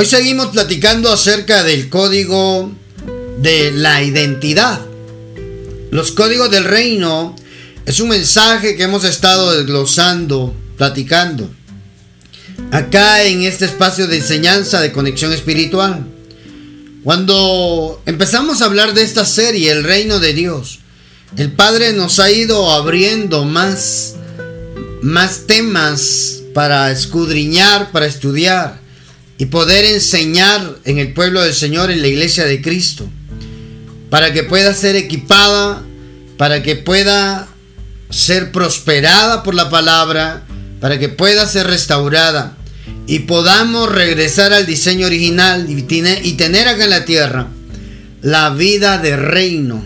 Hoy seguimos platicando acerca del código de la identidad. Los códigos del reino es un mensaje que hemos estado desglosando, platicando. Acá en este espacio de enseñanza de conexión espiritual. Cuando empezamos a hablar de esta serie, el reino de Dios, el Padre nos ha ido abriendo más, más temas para escudriñar, para estudiar y poder enseñar en el pueblo del Señor, en la iglesia de Cristo, para que pueda ser equipada, para que pueda ser prosperada por la palabra, para que pueda ser restaurada y podamos regresar al diseño original y tener acá en la tierra la vida de reino.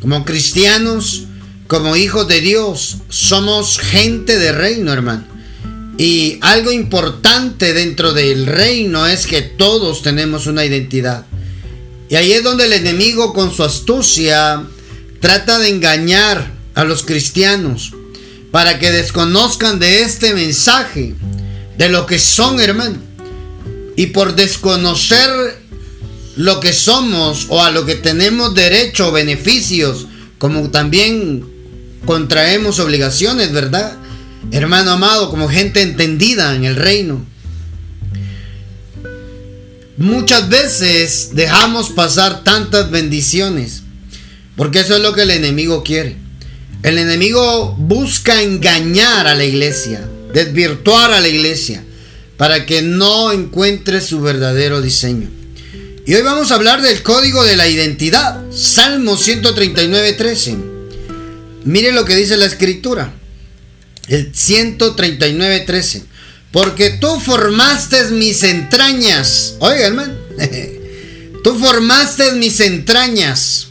Como cristianos, como hijos de Dios, somos gente de reino, hermano. Y algo importante dentro del reino es que todos tenemos una identidad. Y ahí es donde el enemigo con su astucia trata de engañar a los cristianos para que desconozcan de este mensaje, de lo que son, hermano. Y por desconocer lo que somos o a lo que tenemos derecho o beneficios, como también contraemos obligaciones, ¿verdad? Hermano amado, como gente entendida en el reino. Muchas veces dejamos pasar tantas bendiciones, porque eso es lo que el enemigo quiere. El enemigo busca engañar a la iglesia, desvirtuar a la iglesia, para que no encuentre su verdadero diseño. Y hoy vamos a hablar del código de la identidad, Salmo 139, 13. Mire lo que dice la escritura. El 139.13. Porque tú formaste mis entrañas. Oiga, hermano. Tú formaste mis entrañas.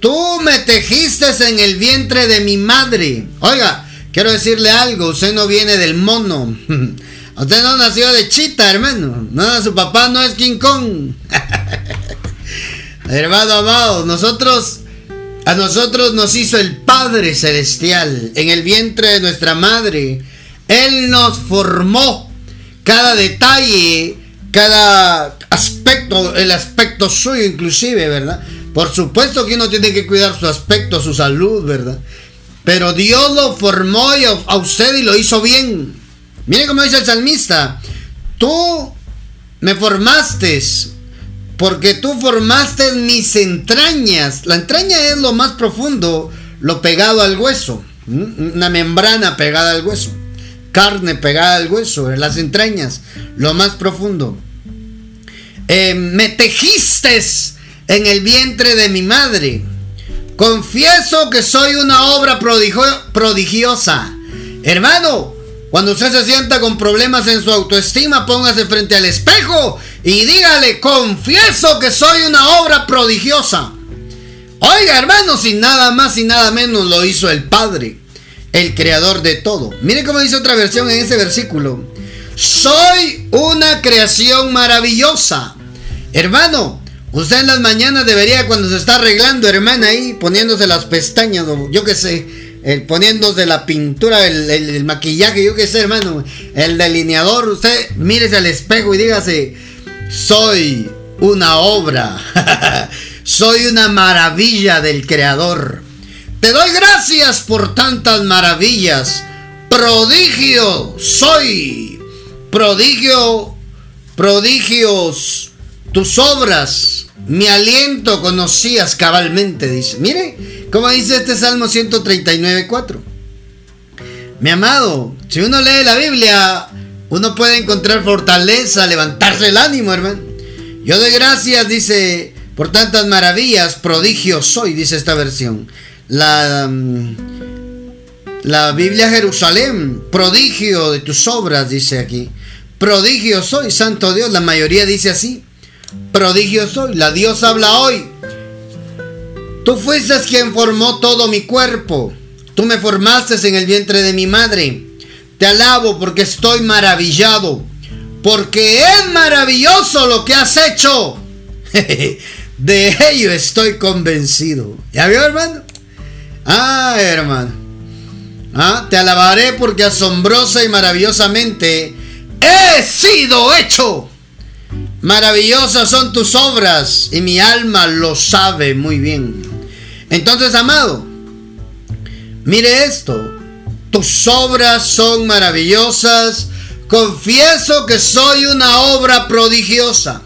Tú me tejiste en el vientre de mi madre. Oiga, quiero decirle algo. Usted no viene del mono. Usted no nació de chita, hermano. No, su papá no es King Kong. hermano amado, nosotros a nosotros nos hizo el Padre Celestial en el vientre de nuestra madre. Él nos formó cada detalle, cada aspecto, el aspecto suyo inclusive, ¿verdad? Por supuesto que uno tiene que cuidar su aspecto, su salud, ¿verdad? Pero Dios lo formó a usted y lo hizo bien. Mire cómo dice el salmista. Tú me formaste porque tú formaste mis entrañas. La entraña es lo más profundo, lo pegado al hueso. Una membrana pegada al hueso. Carne pegada al hueso, las entrañas, lo más profundo. Eh, me tejiste en el vientre de mi madre. Confieso que soy una obra prodigiosa. Hermano, cuando usted se sienta con problemas en su autoestima, póngase frente al espejo y dígale, confieso que soy una obra prodigiosa. Oiga, hermano, sin nada más y nada menos lo hizo el Padre, el creador de todo. Mire cómo dice otra versión en ese versículo. Soy una creación maravillosa. Hermano, usted en las mañanas debería cuando se está arreglando, hermana, ahí poniéndose las pestañas, o yo qué sé, poniéndose la pintura, el, maquillaje, yo qué sé, hermano, el delineador, usted mírese al espejo y dígase, soy una obra, soy una maravilla del Creador. Te doy gracias por tantas maravillas. Prodigio soy. Prodigio, prodigios, tus obras, mi aliento conocías cabalmente, dice. Mire, como dice este Salmo 139.4. Mi amado, si uno lee la Biblia, uno puede encontrar fortaleza, levantarse el ánimo, hermano. Yo doy gracias, dice, por tantas maravillas, prodigio soy, dice esta versión. La, mm, la Biblia Jerusalén, prodigio de tus obras, dice aquí. Prodigio soy, santo Dios, la mayoría dice así. Prodigio soy, la Dios habla hoy. Tú fuiste quien formó todo mi cuerpo. Tú me formaste en el vientre de mi madre. Te alabo porque estoy maravillado. Porque es maravilloso lo que has hecho. De ello estoy convencido. ¿Ya vio, hermano? Ah, hermano. Ah, te alabaré porque asombrosa y maravillosamente he sido hecho. Maravillosas son tus obras y mi alma lo sabe muy bien. Entonces, amado, mire esto. Tus obras son maravillosas. Confieso que soy una obra prodigiosa.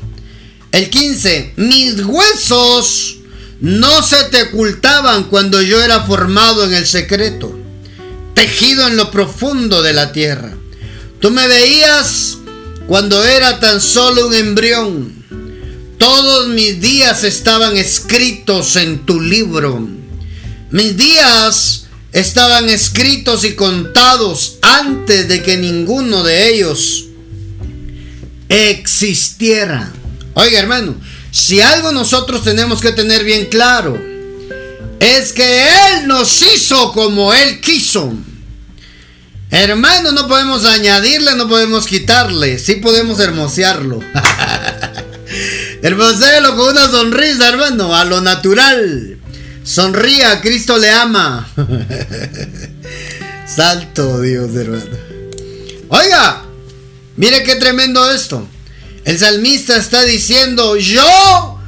El 15. Mis huesos no se te ocultaban cuando yo era formado en el secreto, tejido en lo profundo de la tierra. Tú me veías cuando era tan solo un embrión. Todos mis días estaban escritos en tu libro. Mis días estaban escritos y contados antes de que ninguno de ellos existiera. Oiga hermano, si algo nosotros tenemos que tener bien claro, es que Él nos hizo como Él quiso. Hermano, no podemos añadirle, no podemos quitarle, sí podemos hermosearlo. Hermosealo con una sonrisa, hermano, a lo natural. Sonría, Cristo le ama. Salto Dios, hermano. Oiga, mire qué tremendo esto. El salmista está diciendo, yo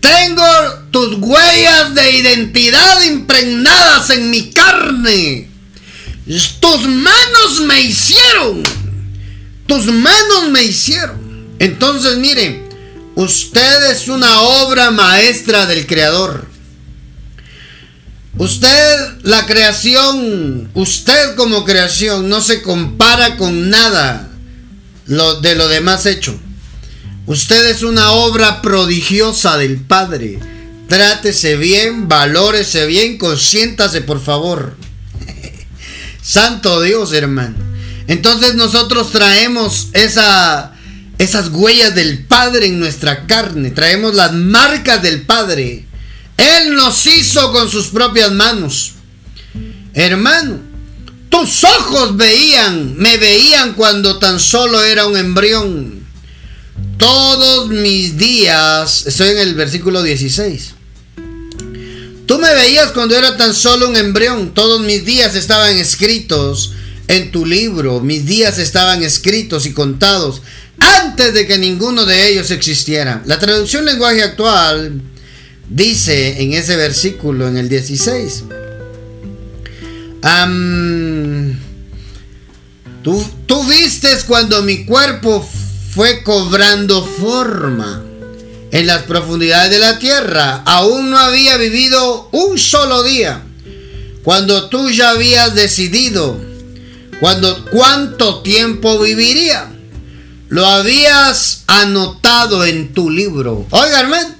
tengo tus huellas de identidad impregnadas en mi carne. Tus manos me hicieron. Tus manos me hicieron. Entonces, miren, usted es una obra maestra del Creador. Usted, la creación, usted como creación, no se compara con nada de lo demás hecho. Usted es una obra prodigiosa del Padre. Trátese bien, valórese bien, consiéntase por favor. Santo Dios, hermano. Entonces nosotros traemos esa, esas huellas del Padre en nuestra carne. Traemos las marcas del Padre. Él nos hizo con sus propias manos. Hermano, tus ojos veían, me veían cuando tan solo era un embrión. Todos mis días, estoy en el versículo 16. Tú me veías cuando era tan solo un embrión. Todos mis días estaban escritos en tu libro. Mis días estaban escritos y contados antes de que ninguno de ellos existiera. La traducción lenguaje actual dice en ese versículo, en el 16. tú, vistes cuando mi cuerpo fue cobrando forma en las profundidades de la tierra. Aún no había vivido un solo día. Cuando tú ya habías decidido cuando, cuánto tiempo viviría. Lo habías anotado en tu libro. Oiga, hermano.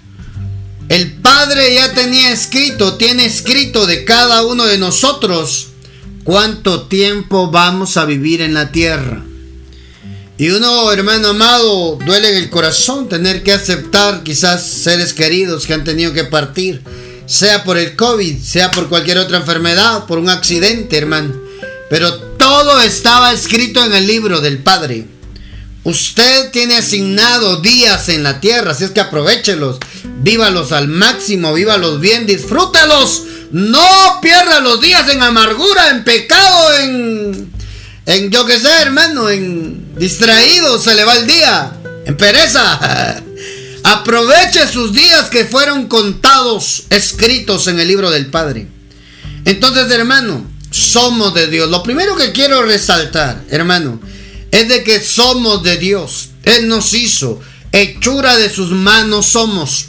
El Padre ya tenía escrito, tiene escrito de cada uno de nosotros cuánto tiempo vamos a vivir en la tierra. Y uno, hermano amado, duele en el corazón tener que aceptar quizás seres queridos que han tenido que partir, sea por el COVID, sea por cualquier otra enfermedad, por un accidente, hermano. Pero todo estaba escrito en el libro del Padre. Usted tiene asignado días en la tierra, así es que aprovechelos, vívalos al máximo, vívalos bien, disfrútelos. No pierda los días en amargura, en pecado, en en yo que sé, hermano, en distraído se le va el día, en pereza. Aproveche sus días que fueron contados, escritos en el libro del Padre. Entonces, hermano, somos de Dios. Lo primero que quiero resaltar, hermano, es de que somos de Dios. Él nos hizo, hechura de sus manos somos.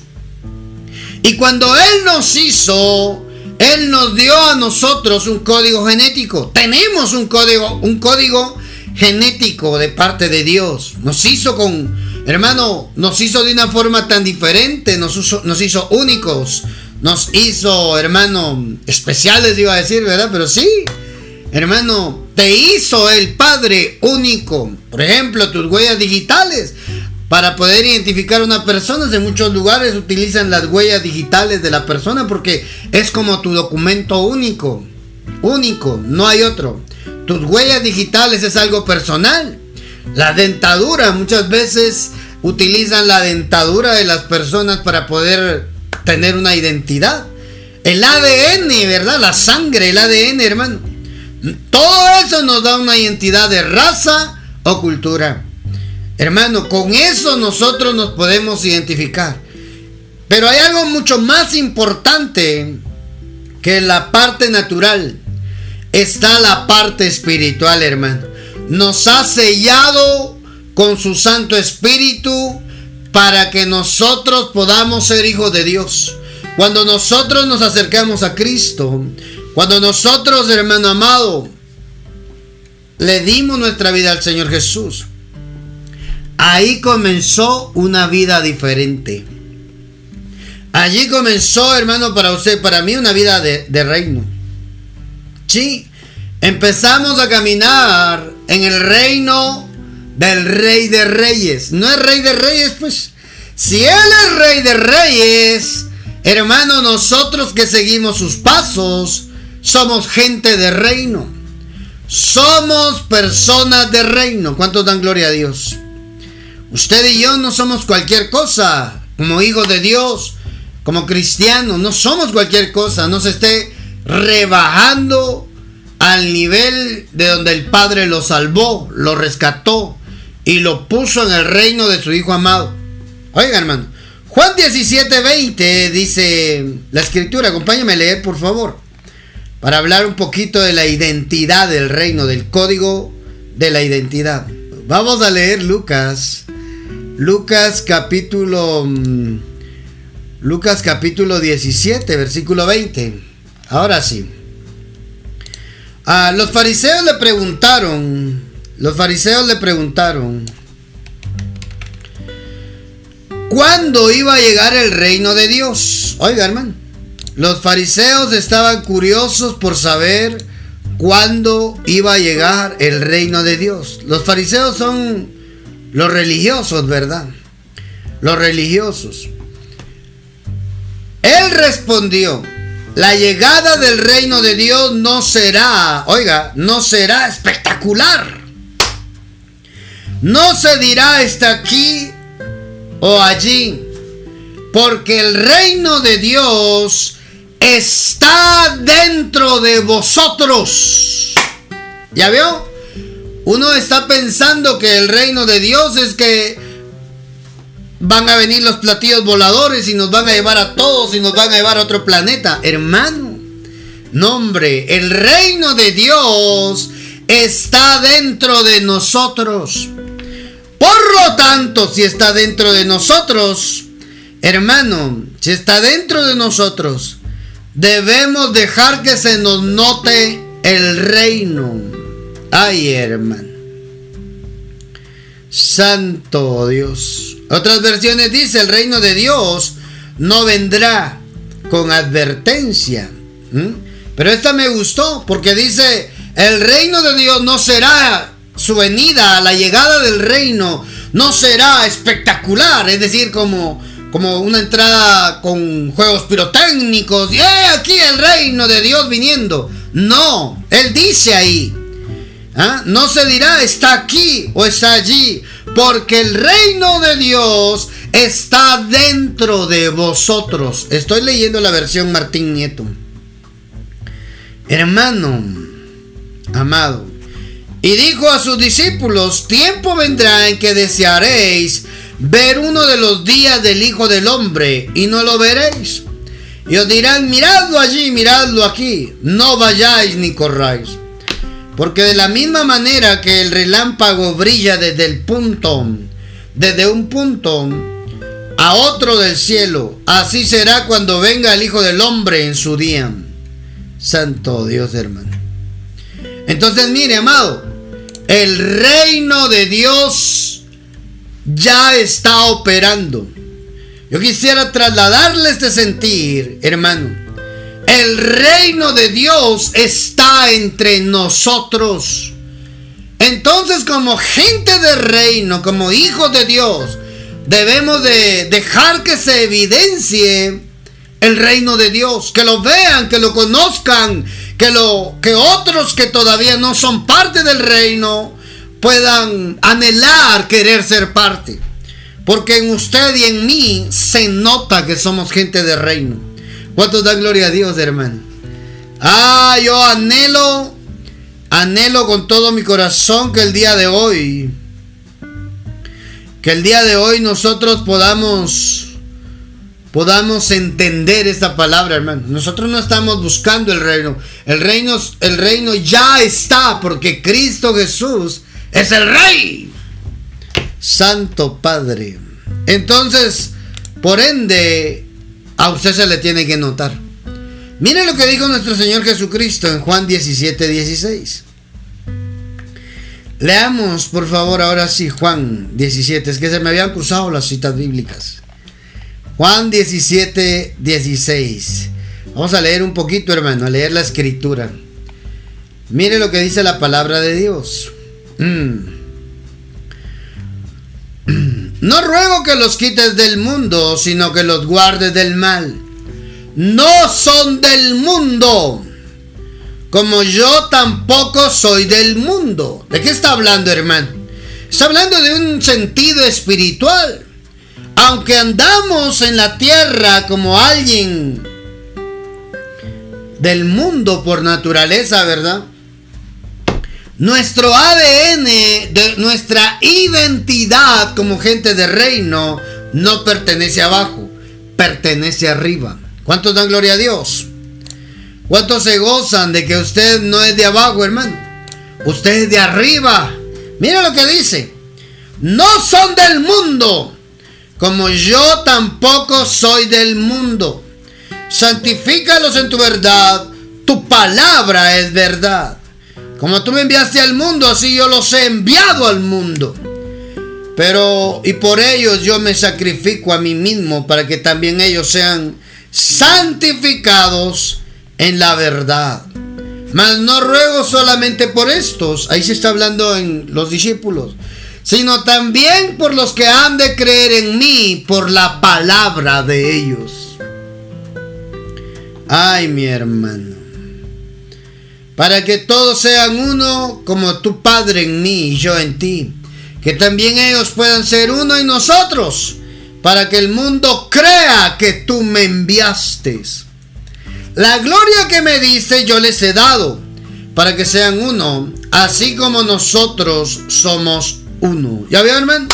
Y cuando Él nos hizo, él nos dio a nosotros un código genético. Tenemos un código, un código genético de parte de Dios. Nos hizo con, hermano, nos hizo de una forma tan diferente, nos, nos hizo únicos, nos hizo, hermano, especiales, iba a decir, ¿verdad? Pero sí, hermano, te hizo el Padre único. Por ejemplo, tus huellas digitales. Para poder identificar a una persona, en muchos lugares utilizan las huellas digitales de la persona porque es como tu documento único. Único, no hay otro. Tus huellas digitales es algo personal. La dentadura, muchas veces utilizan la dentadura de las personas para poder tener una identidad. El ADN, ¿verdad? La sangre, el ADN, hermano. Todo eso nos da una identidad de raza o cultura. Hermano, con eso nosotros nos podemos identificar. Pero hay algo mucho más importante que la parte natural. Está la parte espiritual, hermano. Nos ha sellado con su Santo Espíritu para que nosotros podamos ser hijos de Dios. Cuando nosotros nos acercamos a Cristo, cuando nosotros, hermano amado, le dimos nuestra vida al Señor Jesús, ahí comenzó una vida diferente. Allí comenzó, hermano, para usted, para mí, una vida de, de reino. Sí, empezamos a caminar en el reino del rey de reyes. No es rey de reyes, pues. Si él es rey de reyes, hermano, nosotros que seguimos sus pasos, somos gente de reino. Somos personas de reino. ¿Cuántos dan gloria a Dios? Usted y yo no somos cualquier cosa. Como hijos de Dios, como cristianos, no somos cualquier cosa. No se esté rebajando al nivel de donde el Padre lo salvó, lo rescató y lo puso en el reino de su Hijo amado. Oiga, hermano. Juan 17, 20 dice la escritura, acompáñame a leer, por favor, para hablar un poquito de la identidad del reino, del código de la identidad. Vamos a leer Lucas Lucas capítulo mm, Lucas capítulo 17, versículo 20. Ahora sí. A los fariseos le preguntaron, los fariseos le preguntaron, ¿cuándo iba a llegar el reino de Dios? Oiga, hermano, los fariseos estaban curiosos por saber cuándo iba a llegar el reino de Dios. Los fariseos son los religiosos, ¿verdad? Los religiosos. Él respondió, la llegada del reino de Dios no será, oiga, no será espectacular. No se dirá está aquí o allí, porque el reino de Dios está dentro de vosotros. ¿Ya vio? Uno está pensando que el reino de Dios es que van a venir los platillos voladores y nos van a llevar a todos y nos van a llevar a otro planeta. Hermano, no hombre, el reino de Dios está dentro de nosotros. Por lo tanto, si está dentro de nosotros, hermano, si está dentro de nosotros, debemos dejar que se nos note el reino. Ay, hermano. Santo Dios. Otras versiones dice, el reino de Dios no vendrá con advertencia. Pero esta me gustó porque dice, el reino de Dios no será su venida, la llegada del reino, no será espectacular, es decir, como, como una entrada con juegos pirotécnicos, y aquí el reino de Dios viniendo. No, él dice ahí, ¿Ah? No se dirá está aquí o está allí, porque el reino de Dios está dentro de vosotros. Estoy leyendo la versión Martín Nieto. Hermano, amado, y dijo a sus discípulos, tiempo vendrá en que desearéis ver uno de los días del Hijo del Hombre y no lo veréis. Y os dirán, miradlo allí, miradlo aquí, no vayáis ni corráis. Porque de la misma manera que el relámpago brilla desde el punto, desde un punto a otro del cielo, así será cuando venga el Hijo del Hombre en su día. Santo Dios, hermano. Entonces, mire, amado, el reino de Dios ya está operando. Yo quisiera trasladarle este sentir, hermano el reino de Dios está entre nosotros. Entonces como gente de reino, como hijos de Dios, debemos de dejar que se evidencie el reino de Dios, que lo vean, que lo conozcan, que lo que otros que todavía no son parte del reino puedan anhelar querer ser parte. Porque en usted y en mí se nota que somos gente de reino. ¿Cuánto da gloria a Dios, hermano? Ah, yo anhelo, anhelo con todo mi corazón que el día de hoy Que el día de hoy nosotros podamos podamos entender esta palabra, hermano. Nosotros no estamos buscando el reino. El reino el reino ya está porque Cristo Jesús es el rey. Santo Padre. Entonces, por ende, a usted se le tiene que notar. Mire lo que dijo nuestro Señor Jesucristo en Juan 17, 16. Leamos, por favor, ahora sí, Juan 17. Es que se me habían cruzado las citas bíblicas. Juan 17, 16. Vamos a leer un poquito, hermano, a leer la escritura. Mire lo que dice la palabra de Dios. Mm. No ruego que los quites del mundo, sino que los guardes del mal. No son del mundo, como yo tampoco soy del mundo. ¿De qué está hablando, hermano? Está hablando de un sentido espiritual. Aunque andamos en la tierra como alguien del mundo por naturaleza, ¿verdad? Nuestro ADN, de nuestra identidad como gente de reino, no pertenece abajo, pertenece arriba. ¿Cuántos dan gloria a Dios? ¿Cuántos se gozan de que usted no es de abajo, hermano? Usted es de arriba. Mira lo que dice. No son del mundo, como yo tampoco soy del mundo. Santifícalos en tu verdad. Tu palabra es verdad. Como tú me enviaste al mundo, así yo los he enviado al mundo. Pero, y por ellos yo me sacrifico a mí mismo para que también ellos sean santificados en la verdad. Mas no ruego solamente por estos, ahí se está hablando en los discípulos, sino también por los que han de creer en mí por la palabra de ellos. Ay, mi hermano para que todos sean uno como tu Padre en mí y yo en ti, que también ellos puedan ser uno en nosotros, para que el mundo crea que tú me enviaste. La gloria que me diste yo les he dado, para que sean uno, así como nosotros somos uno. ¿Ya vieron, hermano?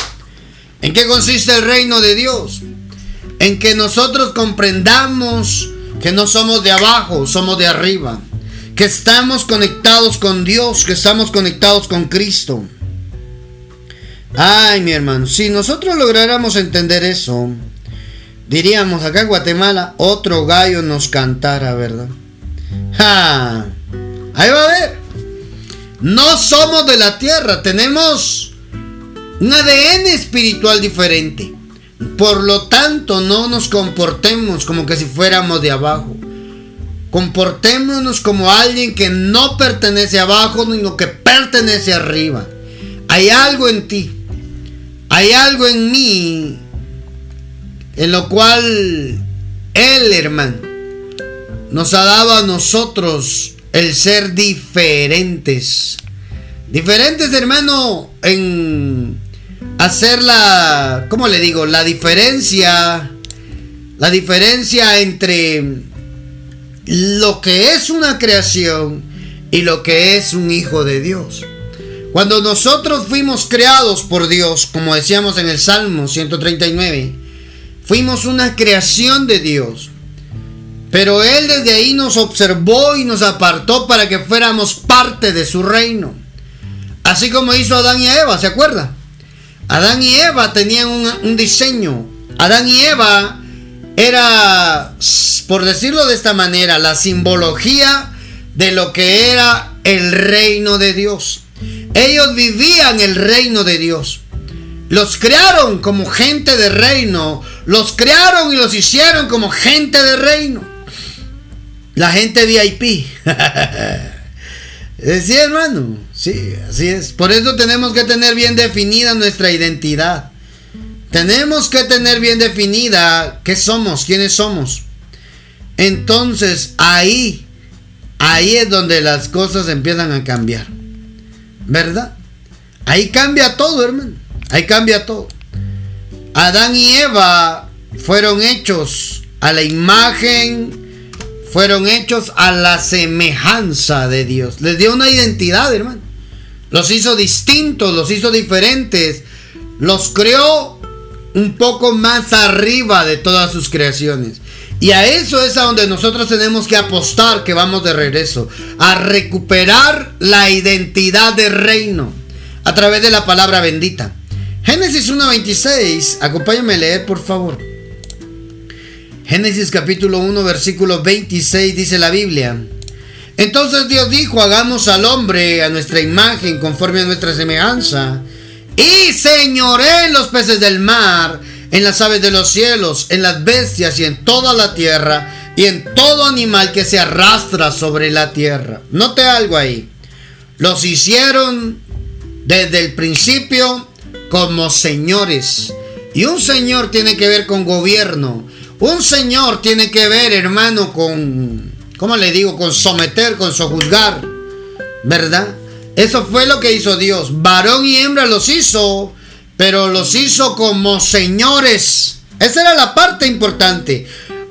¿En qué consiste el reino de Dios? En que nosotros comprendamos que no somos de abajo, somos de arriba que estamos conectados con Dios, que estamos conectados con Cristo. Ay, mi hermano, si nosotros lográramos entender eso, diríamos acá en Guatemala, otro gallo nos cantara, ¿verdad? ¡Ja! Ahí va a ver. No somos de la tierra, tenemos un ADN espiritual diferente. Por lo tanto, no nos comportemos como que si fuéramos de abajo. Comportémonos como alguien que no pertenece abajo, sino que pertenece arriba. Hay algo en ti. Hay algo en mí en lo cual Él, hermano, nos ha dado a nosotros el ser diferentes. Diferentes, hermano, en hacer la, ¿cómo le digo? La diferencia, la diferencia entre lo que es una creación y lo que es un hijo de Dios. Cuando nosotros fuimos creados por Dios, como decíamos en el Salmo 139, fuimos una creación de Dios. Pero Él desde ahí nos observó y nos apartó para que fuéramos parte de su reino. Así como hizo Adán y Eva, ¿se acuerda? Adán y Eva tenían un, diseño. Adán y Eva era, por decirlo de esta manera, la simbología de lo que era el reino de Dios. Ellos vivían el reino de Dios. Los crearon como gente de reino. Los crearon y los hicieron como gente de reino. La gente VIP. sí, hermano. Sí, así es. Por eso tenemos que tener bien definida nuestra identidad. Tenemos que tener bien definida qué somos, quiénes somos. Entonces ahí, ahí es donde las cosas empiezan a cambiar. ¿Verdad? Ahí cambia todo, hermano. Ahí cambia todo. Adán y Eva fueron hechos a la imagen, fueron hechos a la semejanza de Dios. Les dio una identidad, hermano. Los hizo distintos, los hizo diferentes los creó un poco más arriba de todas sus creaciones. Y a eso es a donde nosotros tenemos que apostar que vamos de regreso, a recuperar la identidad de reino a través de la palabra bendita. Génesis 1.26, acompáñame a leer por favor. Génesis capítulo 1 versículo 26 dice la Biblia. Entonces Dios dijo, hagamos al hombre a nuestra imagen conforme a nuestra semejanza y señoré en los peces del mar en las aves de los cielos, en las bestias y en toda la tierra, y en todo animal que se arrastra sobre la tierra. Note algo ahí. Los hicieron desde el principio como señores. Y un señor tiene que ver con gobierno. Un señor tiene que ver, hermano, con, ¿cómo le digo? Con someter, con sojuzgar. ¿Verdad? Eso fue lo que hizo Dios. Varón y hembra los hizo pero los hizo como señores. Esa era la parte importante.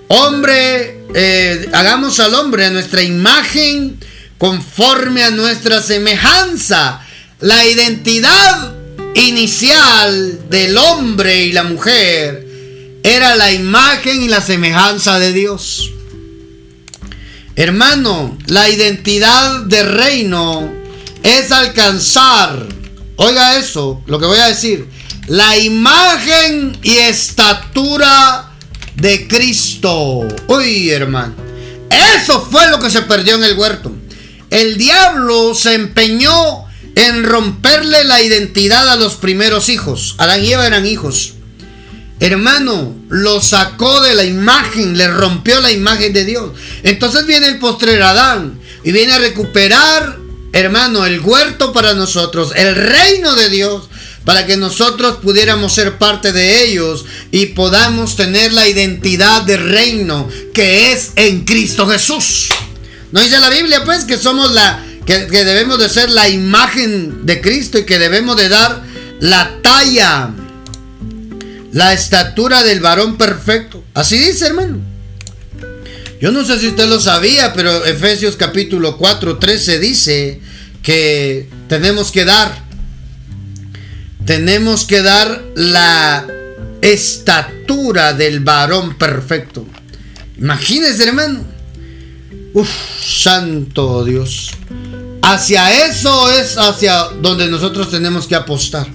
Hombre, eh, hagamos al hombre a nuestra imagen, conforme a nuestra semejanza. La identidad inicial del hombre y la mujer era la imagen y la semejanza de Dios. Hermano, la identidad de reino es alcanzar, oiga eso, lo que voy a decir, la imagen y estatura de Cristo. Uy, hermano. Eso fue lo que se perdió en el huerto. El diablo se empeñó en romperle la identidad a los primeros hijos. Adán y Eva eran hijos. Hermano, lo sacó de la imagen, le rompió la imagen de Dios. Entonces viene el postrer Adán y viene a recuperar, hermano, el huerto para nosotros, el reino de Dios para que nosotros pudiéramos ser parte de ellos y podamos tener la identidad de reino que es en Cristo Jesús. ¿No dice la Biblia pues que somos la que, que debemos de ser la imagen de Cristo y que debemos de dar la talla, la estatura del varón perfecto? Así dice, hermano. Yo no sé si usted lo sabía, pero Efesios capítulo 4, 13 dice que tenemos que dar tenemos que dar la estatura del varón perfecto. Imagínese, hermano. Uf, santo Dios. Hacia eso es hacia donde nosotros tenemos que apostar.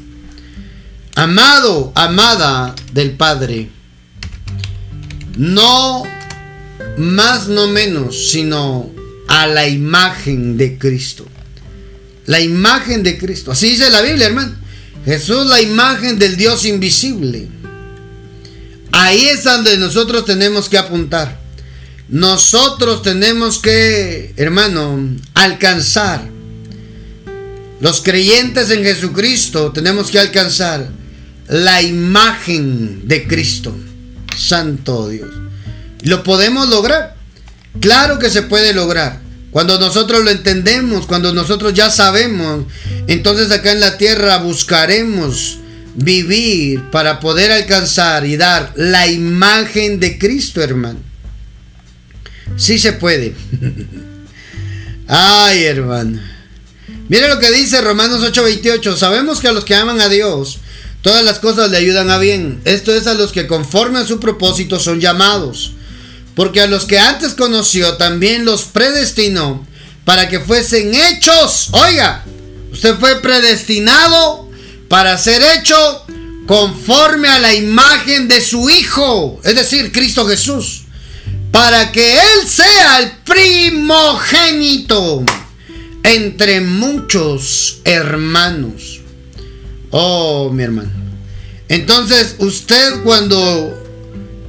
Amado, amada del Padre. No más, no menos, sino a la imagen de Cristo. La imagen de Cristo. Así dice la Biblia, hermano. Jesús la imagen del Dios invisible. Ahí es donde nosotros tenemos que apuntar. Nosotros tenemos que, hermano, alcanzar. Los creyentes en Jesucristo tenemos que alcanzar la imagen de Cristo. Santo Dios. ¿Lo podemos lograr? Claro que se puede lograr. Cuando nosotros lo entendemos, cuando nosotros ya sabemos, entonces acá en la tierra buscaremos vivir para poder alcanzar y dar la imagen de Cristo, hermano. Sí se puede. Ay, hermano. Mire lo que dice Romanos 8:28. Sabemos que a los que aman a Dios, todas las cosas le ayudan a bien. Esto es a los que conforme a su propósito son llamados. Porque a los que antes conoció también los predestinó para que fuesen hechos. Oiga, usted fue predestinado para ser hecho conforme a la imagen de su Hijo, es decir, Cristo Jesús. Para que Él sea el primogénito entre muchos hermanos. Oh, mi hermano. Entonces, usted cuando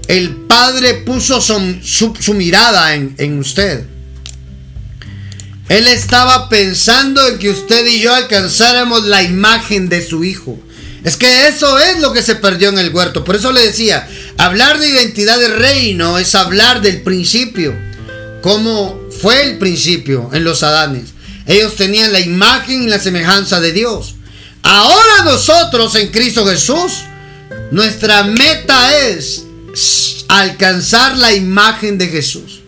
el Padre puso su, mirada en, en usted. Él estaba pensando en que usted y yo alcanzáramos la imagen de su Hijo. Es que eso es lo que se perdió en el huerto. Por eso le decía, hablar de identidad de reino es hablar del principio. Como fue el principio en los Adanes. Ellos tenían la imagen y la semejanza de Dios. Ahora nosotros en Cristo Jesús, nuestra meta es alcanzar la imagen de Jesús.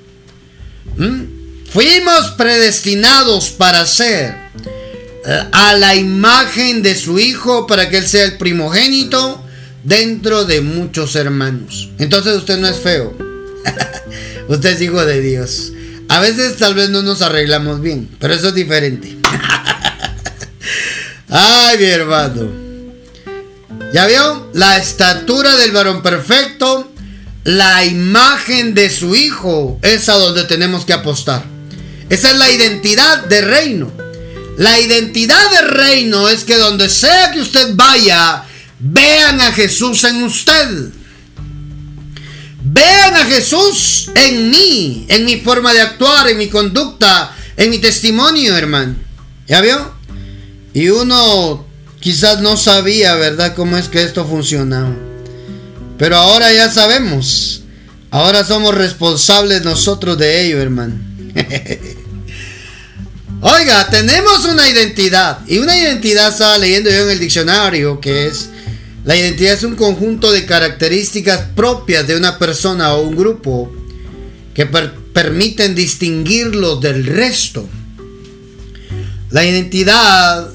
¿Mm? Fuimos predestinados para ser eh, a la imagen de su Hijo para que Él sea el primogénito dentro de muchos hermanos. Entonces usted no es feo. usted es hijo de Dios. A veces tal vez no nos arreglamos bien, pero eso es diferente. Ay, mi hermano. ¿Ya vio? La estatura del varón perfecto, la imagen de su hijo, es a donde tenemos que apostar. Esa es la identidad de reino. La identidad de reino es que donde sea que usted vaya, vean a Jesús en usted. Vean a Jesús en mí, en mi forma de actuar, en mi conducta, en mi testimonio, hermano. ¿Ya vio? Y uno quizás no sabía, ¿verdad?, cómo es que esto funcionaba. Pero ahora ya sabemos. Ahora somos responsables nosotros de ello, hermano. Oiga, tenemos una identidad. Y una identidad estaba leyendo yo en el diccionario que es la identidad es un conjunto de características propias de una persona o un grupo que permiten distinguirlo del resto. La identidad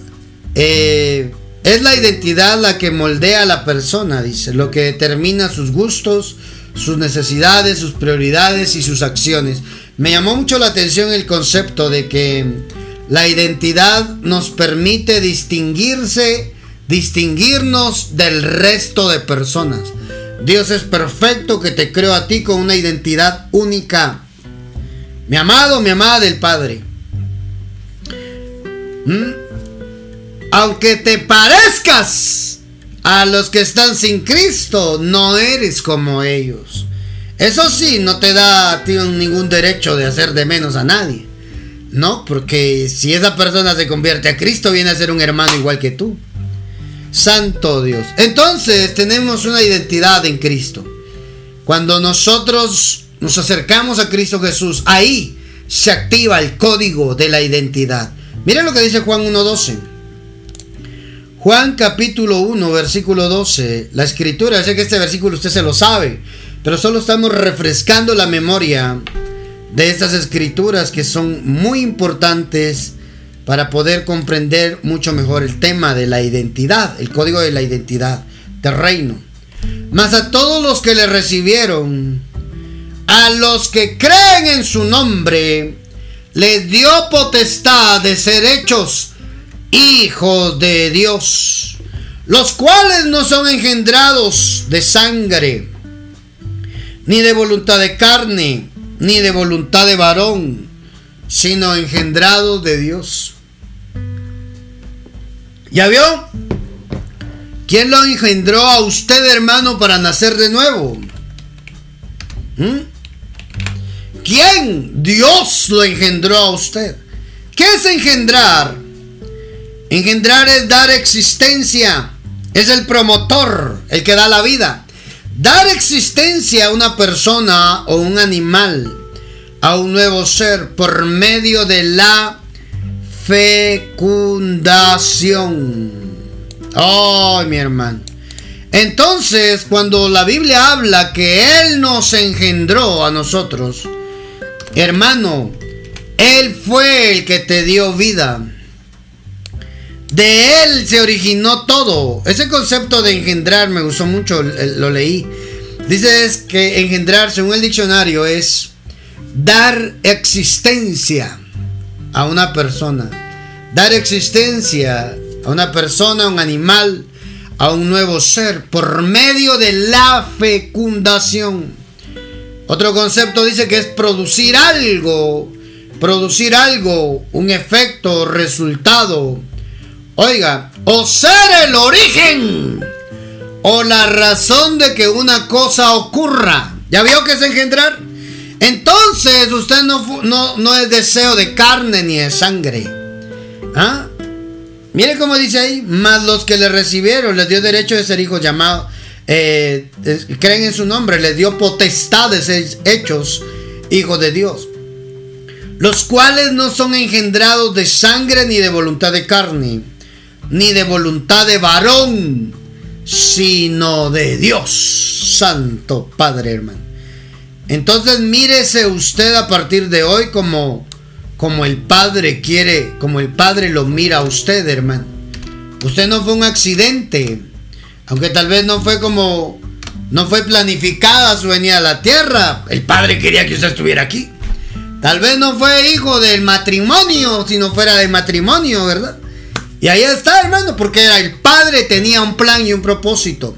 eh, es la identidad la que moldea a la persona, dice, lo que determina sus gustos, sus necesidades, sus prioridades y sus acciones. Me llamó mucho la atención el concepto de que la identidad nos permite distinguirse distinguirnos del resto de personas. Dios es perfecto que te creó a ti con una identidad única. Mi amado, mi amada del Padre. ¿Mm? Aunque te parezcas a los que están sin Cristo, no eres como ellos. Eso sí, no te da a ti ningún derecho de hacer de menos a nadie. No, porque si esa persona se convierte a Cristo, viene a ser un hermano igual que tú. Santo Dios. Entonces tenemos una identidad en Cristo. Cuando nosotros nos acercamos a Cristo Jesús, ahí se activa el código de la identidad. Miren lo que dice Juan 1.12. Juan capítulo 1, versículo 12. La escritura, sé que este versículo usted se lo sabe, pero solo estamos refrescando la memoria de estas escrituras que son muy importantes para poder comprender mucho mejor el tema de la identidad, el código de la identidad del reino. Mas a todos los que le recibieron, a los que creen en su nombre, les dio potestad de ser hechos hijos de Dios, los cuales no son engendrados de sangre, ni de voluntad de carne, ni de voluntad de varón, sino engendrados de Dios. ¿Ya vio? ¿Quién lo engendró a usted, hermano, para nacer de nuevo? ¿Mm? ¿Quién? Dios lo engendró a usted. ¿Qué es engendrar? Engendrar es dar existencia. Es el promotor, el que da la vida. Dar existencia a una persona o un animal, a un nuevo ser, por medio de la fecundación. Oh, mi hermano. Entonces, cuando la Biblia habla que Él nos engendró a nosotros, hermano, Él fue el que te dio vida. De Él se originó todo. Ese concepto de engendrar me gustó mucho, lo leí. Dice que engendrar, según el diccionario, es dar existencia a una persona. Dar existencia a una persona, a un animal, a un nuevo ser por medio de la fecundación. Otro concepto dice que es producir algo, producir algo, un efecto, resultado. Oiga, o ser el origen o la razón de que una cosa ocurra. ¿Ya vio que es engendrar? Entonces usted no, no, es deseo de carne ni de sangre. ¿Ah? Mire cómo dice ahí, más los que le recibieron les dio derecho de ser hijos llamados, eh, creen en su nombre, les dio potestad de ser hechos hijos de Dios. Los cuales no son engendrados de sangre ni de voluntad de carne, ni de voluntad de varón, sino de Dios, Santo Padre hermano. Entonces mírese usted a partir de hoy como, como el Padre quiere, como el Padre lo mira a usted, hermano. Usted no fue un accidente, aunque tal vez no fue como, no fue planificada su venida a la tierra. El Padre quería que usted estuviera aquí. Tal vez no fue hijo del matrimonio, si no fuera del matrimonio, ¿verdad? Y ahí está, hermano, porque el Padre tenía un plan y un propósito.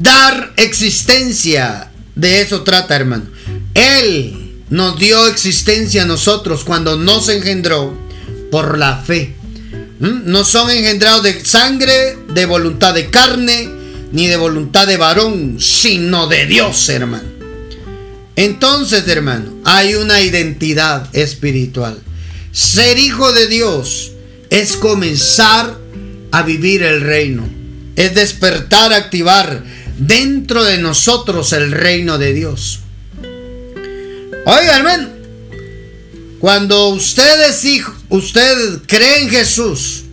Dar existencia, de eso trata, hermano. Él nos dio existencia a nosotros cuando nos engendró por la fe. ¿Mm? No son engendrados de sangre, de voluntad de carne, ni de voluntad de varón, sino de Dios, hermano. Entonces, hermano, hay una identidad espiritual. Ser hijo de Dios es comenzar a vivir el reino. Es despertar, activar dentro de nosotros el reino de Dios. Oiga, hermano, cuando usted es usted cree en Jesús,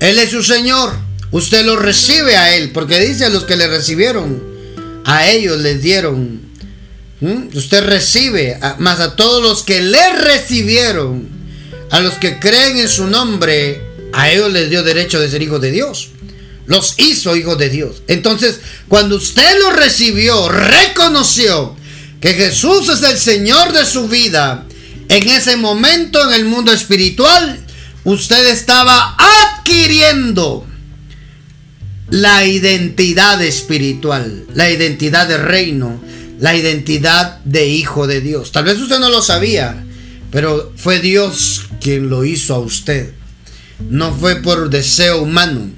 Él es su Señor, usted lo recibe a Él, porque dice a los que le recibieron, a ellos les dieron ¿Mm? Usted recibe, más a todos los que le recibieron, a los que creen en su nombre, a ellos les dio derecho de ser hijos de Dios. Los hizo hijos de Dios. Entonces, cuando usted lo recibió, reconoció que Jesús es el Señor de su vida, en ese momento en el mundo espiritual, usted estaba adquiriendo la identidad espiritual, la identidad de reino, la identidad de hijo de Dios. Tal vez usted no lo sabía, pero fue Dios quien lo hizo a usted. No fue por deseo humano,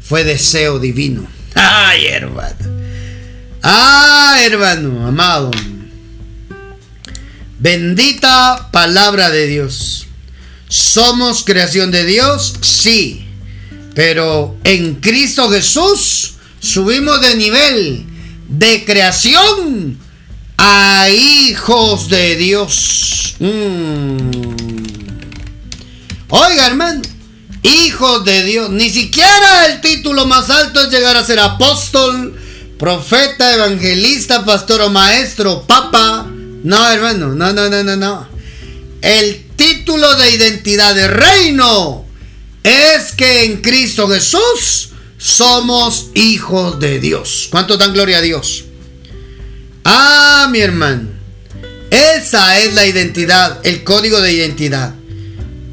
fue deseo divino. Ay, hermano. Ay, hermano, amado. Bendita palabra de Dios. ¿Somos creación de Dios? Sí. Pero en Cristo Jesús subimos de nivel de creación a hijos de Dios. Mm. Oiga, hermano, hijos de Dios. Ni siquiera el título más alto es llegar a ser apóstol, profeta, evangelista, pastor o maestro, papa. No, hermano, no, no, no, no, no. El título de identidad de reino es que en Cristo Jesús somos hijos de Dios. ¿Cuánto dan gloria a Dios? Ah, mi hermano. Esa es la identidad, el código de identidad.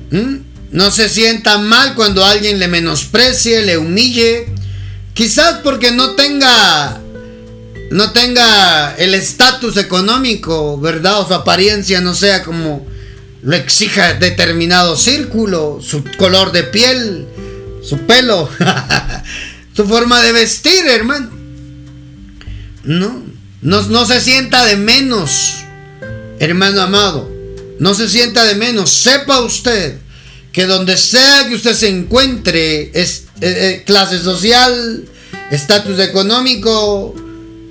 ¿Mm? No se sienta mal cuando alguien le menosprecie, le humille. Quizás porque no tenga no tenga el estatus económico, ¿verdad? O su apariencia no sea como lo exija determinado círculo, su color de piel, su pelo, su forma de vestir, hermano. No, no, no se sienta de menos, hermano amado. No se sienta de menos. Sepa usted que donde sea que usted se encuentre, es, eh, eh, clase social, estatus económico,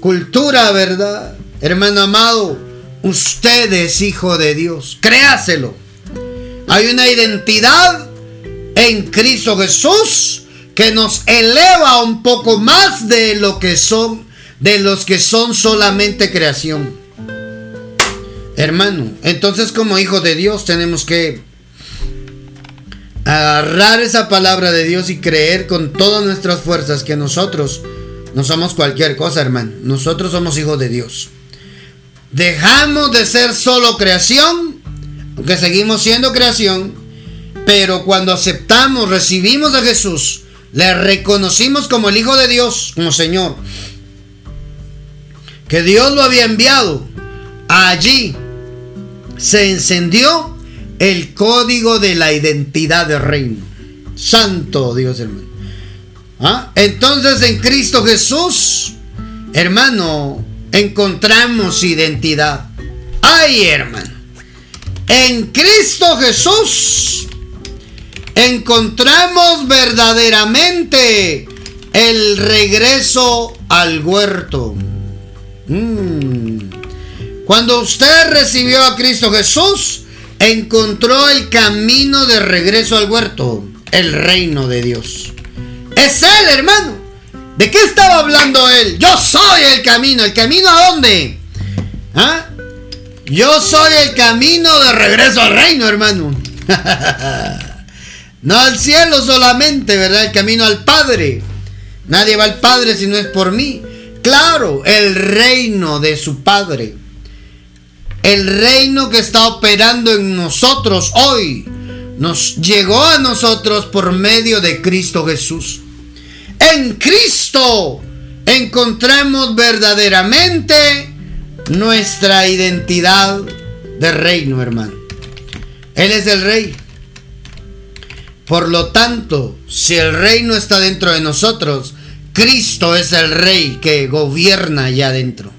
cultura, ¿verdad? Hermano amado, usted es hijo de Dios. Créaselo. Hay una identidad en Cristo Jesús que nos eleva un poco más de lo que son de los que son solamente creación. Hermano, entonces como hijo de Dios tenemos que agarrar esa palabra de Dios y creer con todas nuestras fuerzas que nosotros no somos cualquier cosa, hermano. Nosotros somos hijos de Dios. Dejamos de ser solo creación, aunque seguimos siendo creación, pero cuando aceptamos, recibimos a Jesús, le reconocimos como el Hijo de Dios, como Señor, que Dios lo había enviado, allí se encendió el código de la identidad del reino. Santo Dios, hermano. ¿Ah? Entonces en Cristo Jesús, hermano, encontramos identidad. Ay, hermano. En Cristo Jesús encontramos verdaderamente el regreso al huerto. Mm. Cuando usted recibió a Cristo Jesús, encontró el camino de regreso al huerto, el reino de Dios. Es Él, hermano. ¿De qué estaba hablando Él? Yo soy el camino. ¿El camino a dónde? ¿Ah? Yo soy el camino de regreso al reino, hermano. no al cielo solamente, ¿verdad? El camino al Padre. Nadie va al Padre si no es por mí. Claro, el reino de su Padre. El reino que está operando en nosotros hoy nos llegó a nosotros por medio de Cristo Jesús. En Cristo encontramos verdaderamente nuestra identidad de reino, hermano. Él es el rey. Por lo tanto, si el reino está dentro de nosotros, Cristo es el rey que gobierna allá adentro.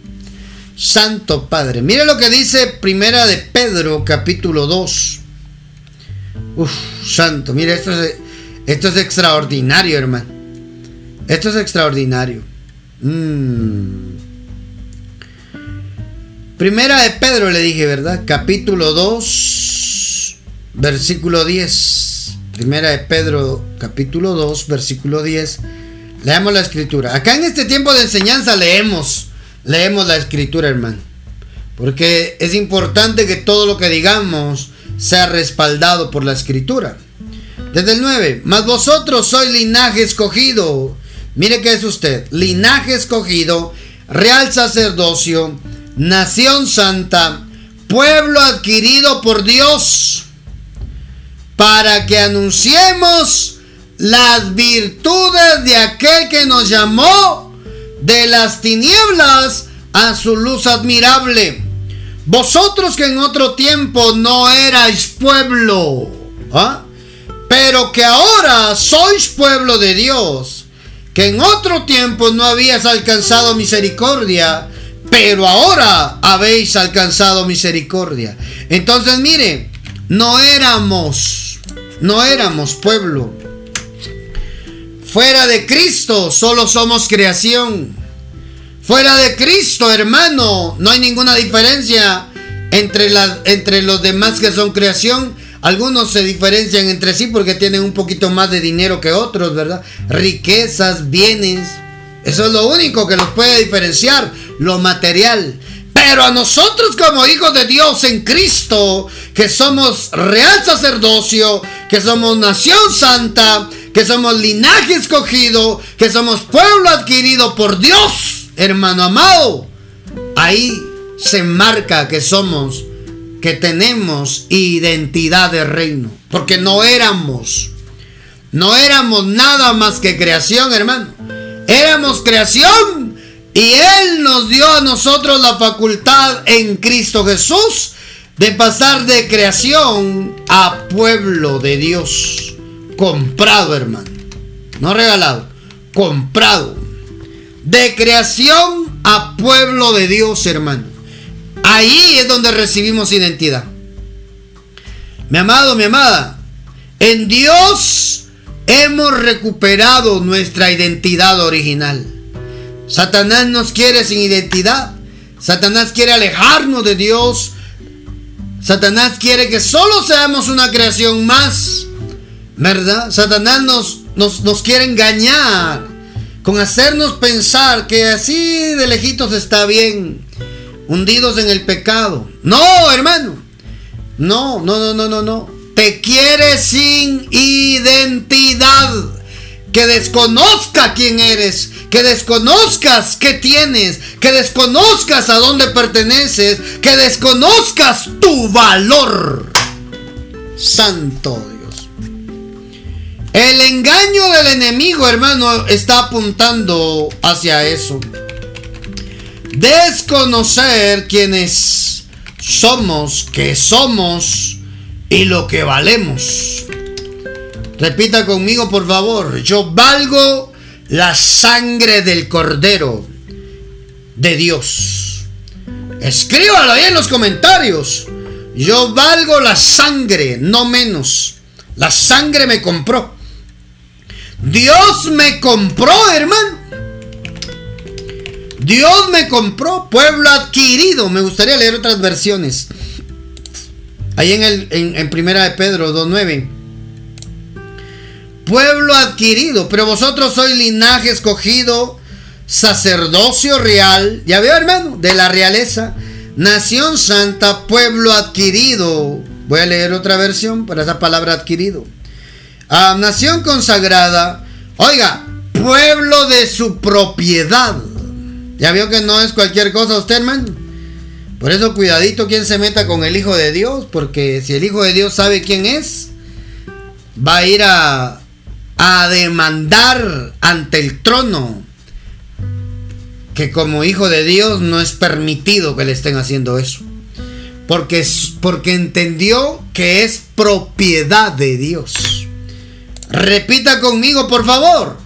Santo Padre. Mire lo que dice Primera de Pedro, capítulo 2. Uf, santo, mire, esto es, esto es extraordinario, hermano. Esto es extraordinario. Mm. Primera de Pedro le dije, ¿verdad? Capítulo 2, versículo 10. Primera de Pedro, capítulo 2, versículo 10. Leamos la escritura. Acá en este tiempo de enseñanza leemos, leemos la escritura, hermano. Porque es importante que todo lo que digamos sea respaldado por la escritura. Desde el 9, mas vosotros sois linaje escogido. Mire que es usted, linaje escogido, real sacerdocio, nación santa, pueblo adquirido por Dios, para que anunciemos las virtudes de aquel que nos llamó de las tinieblas a su luz admirable. Vosotros que en otro tiempo no erais pueblo, ¿ah? pero que ahora sois pueblo de Dios, que en otro tiempo no habías alcanzado misericordia, pero ahora habéis alcanzado misericordia. Entonces mire, no éramos, no éramos pueblo. Fuera de Cristo solo somos creación. Fuera de Cristo, hermano, no hay ninguna diferencia entre, entre los demás que son creación. Algunos se diferencian entre sí porque tienen un poquito más de dinero que otros, ¿verdad? Riquezas, bienes. Eso es lo único que los puede diferenciar, lo material. Pero a nosotros como hijos de Dios en Cristo, que somos real sacerdocio, que somos nación santa, que somos linaje escogido, que somos pueblo adquirido por Dios, hermano amado, ahí se marca que somos, que tenemos identidad de reino. Porque no éramos, no éramos nada más que creación, hermano. Éramos creación y Él nos dio a nosotros la facultad en Cristo Jesús de pasar de creación a pueblo de Dios. Comprado, hermano. No regalado, comprado de creación a pueblo de Dios, hermano. Ahí es donde recibimos identidad. Mi amado, mi amada, en Dios hemos recuperado nuestra identidad original. Satanás nos quiere sin identidad. Satanás quiere alejarnos de Dios. Satanás quiere que solo seamos una creación más. ¿Verdad? Satanás nos, nos, nos quiere engañar con hacernos pensar que así de lejitos está bien, hundidos en el pecado. No, hermano. No, no, no, no, no, no. Te quiere sin identidad. Que desconozca quién eres, que desconozcas qué tienes, que desconozcas a dónde perteneces, que desconozcas tu valor. Santo el engaño del enemigo, hermano, está apuntando hacia eso. Desconocer quiénes somos, que somos y lo que valemos. Repita conmigo, por favor. Yo valgo la sangre del cordero de Dios. Escríbalo ahí en los comentarios. Yo valgo la sangre, no menos. La sangre me compró. Dios me compró, hermano. Dios me compró, pueblo adquirido. Me gustaría leer otras versiones. Ahí en, el, en, Primera de Pedro 2.9. Pueblo adquirido, pero vosotros sois linaje escogido, sacerdocio real. Ya veo, hermano, de la realeza, Nación santa, pueblo adquirido. Voy a leer otra versión para esa palabra adquirido. Ah, nación consagrada. Oiga, pueblo de su propiedad. Ya vio que no es cualquier cosa usted, hermano. Por eso cuidadito quien se meta con el Hijo de Dios, porque si el Hijo de Dios sabe quién es, va a ir a, a demandar ante el trono que como hijo de Dios no es permitido que le estén haciendo eso. Porque, porque entendió que es propiedad de Dios. Repita conmigo, por favor.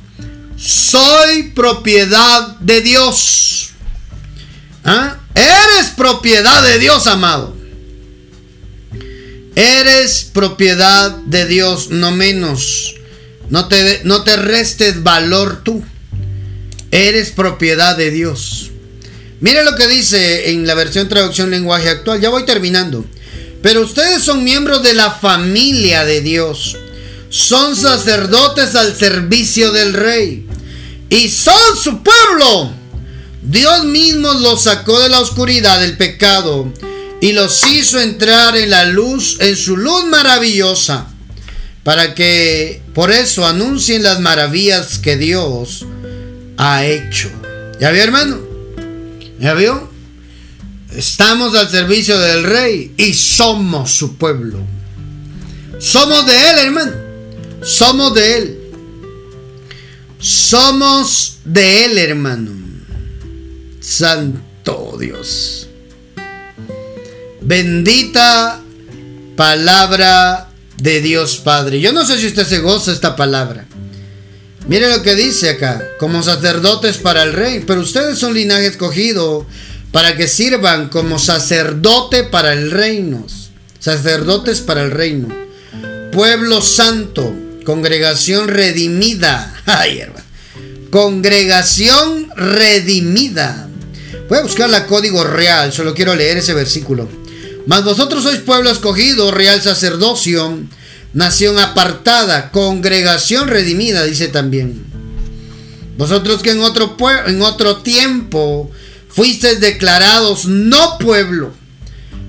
Soy propiedad de Dios. ¿Ah? Eres propiedad de Dios, amado. Eres propiedad de Dios, no menos. No te, no te restes valor tú. Eres propiedad de Dios. Mire lo que dice en la versión traducción lenguaje actual. Ya voy terminando. Pero ustedes son miembros de la familia de Dios. Son sacerdotes al servicio del rey. Y son su pueblo. Dios mismo los sacó de la oscuridad del pecado y los hizo entrar en la luz, en su luz maravillosa, para que por eso anuncien las maravillas que Dios ha hecho. ¿Ya vio, hermano? ¿Ya vio? Estamos al servicio del rey y somos su pueblo. Somos de él, hermano. Somos de él. Somos de él, hermano. Santo Dios. Bendita palabra de Dios Padre. Yo no sé si usted se goza esta palabra. Mire lo que dice acá, como sacerdotes para el rey, pero ustedes son linaje escogido para que sirvan como sacerdote para el reino, sacerdotes para el reino, pueblo santo, congregación redimida, ay congregación redimida. Voy a buscar la código real, solo quiero leer ese versículo. Mas vosotros sois pueblo escogido, real sacerdocio, nación apartada, congregación redimida, dice también. Vosotros que en otro, en otro tiempo fuisteis declarados no pueblo,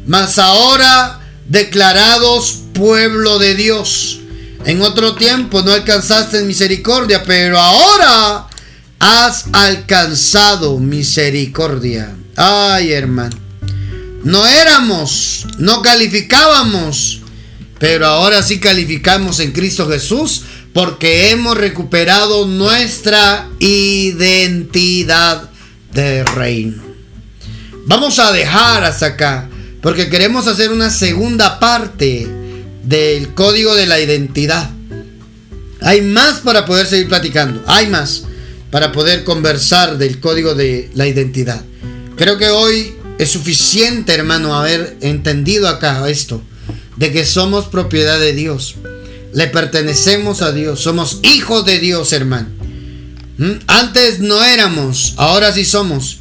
mas ahora declarados pueblo de Dios. En otro tiempo no alcanzaste misericordia, pero ahora has alcanzado misericordia. Ay, hermano. No éramos, no calificábamos pero ahora sí calificamos en Cristo Jesús porque hemos recuperado nuestra identidad de reino. Vamos a dejar hasta acá porque queremos hacer una segunda parte del código de la identidad. Hay más para poder seguir platicando. Hay más para poder conversar del código de la identidad. Creo que hoy es suficiente, hermano, haber entendido acá esto de que somos propiedad de Dios. Le pertenecemos a Dios. Somos hijos de Dios, hermano. ¿Mm? Antes no éramos, ahora sí somos.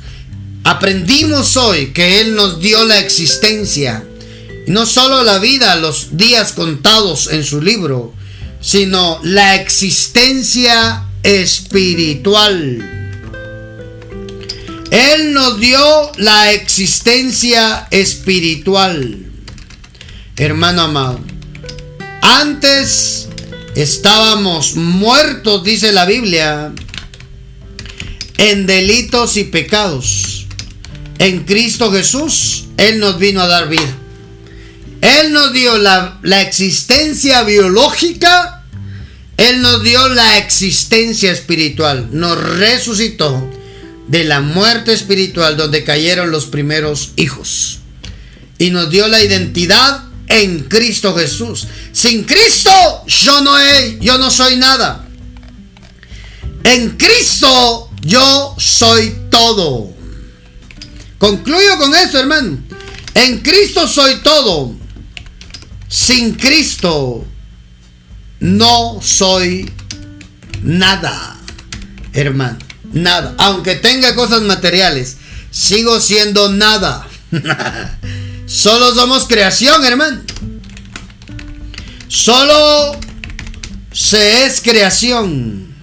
Aprendimos hoy que Él nos dio la existencia. No solo la vida, los días contados en su libro, sino la existencia espiritual. Él nos dio la existencia espiritual hermano amado. Antes estábamos muertos, dice la Biblia, en delitos y pecados. En Cristo Jesús, Él nos vino a dar vida. Él nos dio la, existencia biológica, Él nos dio la existencia espiritual, nos resucitó de la muerte espiritual donde cayeron los primeros hijos. Y nos dio la identidad en Cristo Jesús. Sin Cristo yo no, he, yo no soy nada. En Cristo yo soy todo. Concluyo con eso, hermano. En Cristo soy todo. Sin Cristo no soy nada, hermano. Nada. Aunque tenga cosas materiales, sigo siendo nada. Solo somos creación, hermano. Solo se es creación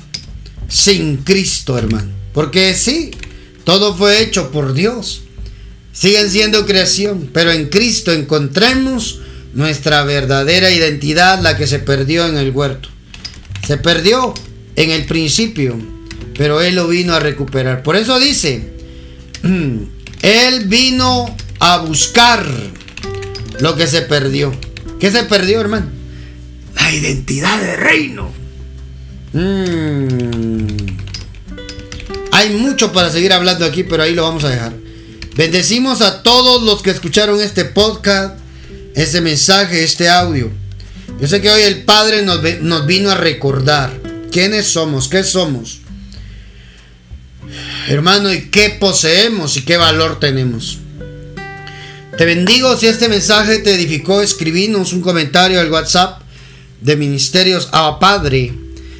sin Cristo, hermano. Porque sí, todo fue hecho por Dios. siguen siendo creación, pero en Cristo encontremos nuestra verdadera identidad, la que se perdió en el huerto. Se perdió en el principio, pero Él lo vino a recuperar. Por eso dice, Él vino a buscar lo que se perdió. ¿Qué se perdió, hermano? La identidad de reino. Mm. Hay mucho para seguir hablando aquí, pero ahí lo vamos a dejar. Bendecimos a todos los que escucharon este podcast, este mensaje, este audio. Yo sé que hoy el Padre nos, vino a recordar quiénes somos, qué somos. Hermano, y qué poseemos y qué valor tenemos. Te bendigo si este mensaje te edificó. Escribinos un comentario al WhatsApp de Ministerios a Padre.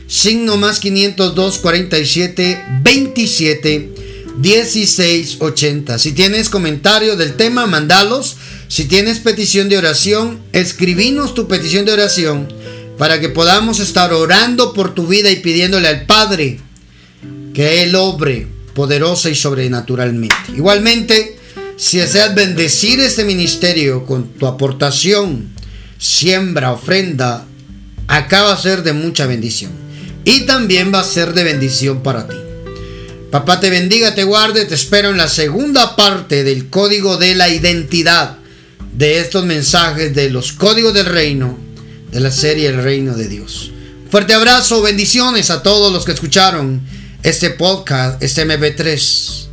Signo más 502 47 27 16 80. Si tienes comentario del tema, mandalos. Si tienes petición de oración, escribinos tu petición de oración para que podamos estar orando por tu vida y pidiéndole al Padre que Él obre poderosa y sobrenaturalmente. Igualmente, si deseas bendecir este ministerio con tu aportación, siembra, ofrenda, acá va a ser de mucha bendición. Y también va a ser de bendición para ti. Papá te bendiga, te guarde, te espero en la segunda parte del código de la identidad de estos mensajes de los códigos del reino, de la serie El Reino de Dios. Fuerte abrazo, bendiciones a todos los que escucharon este podcast, este MP3.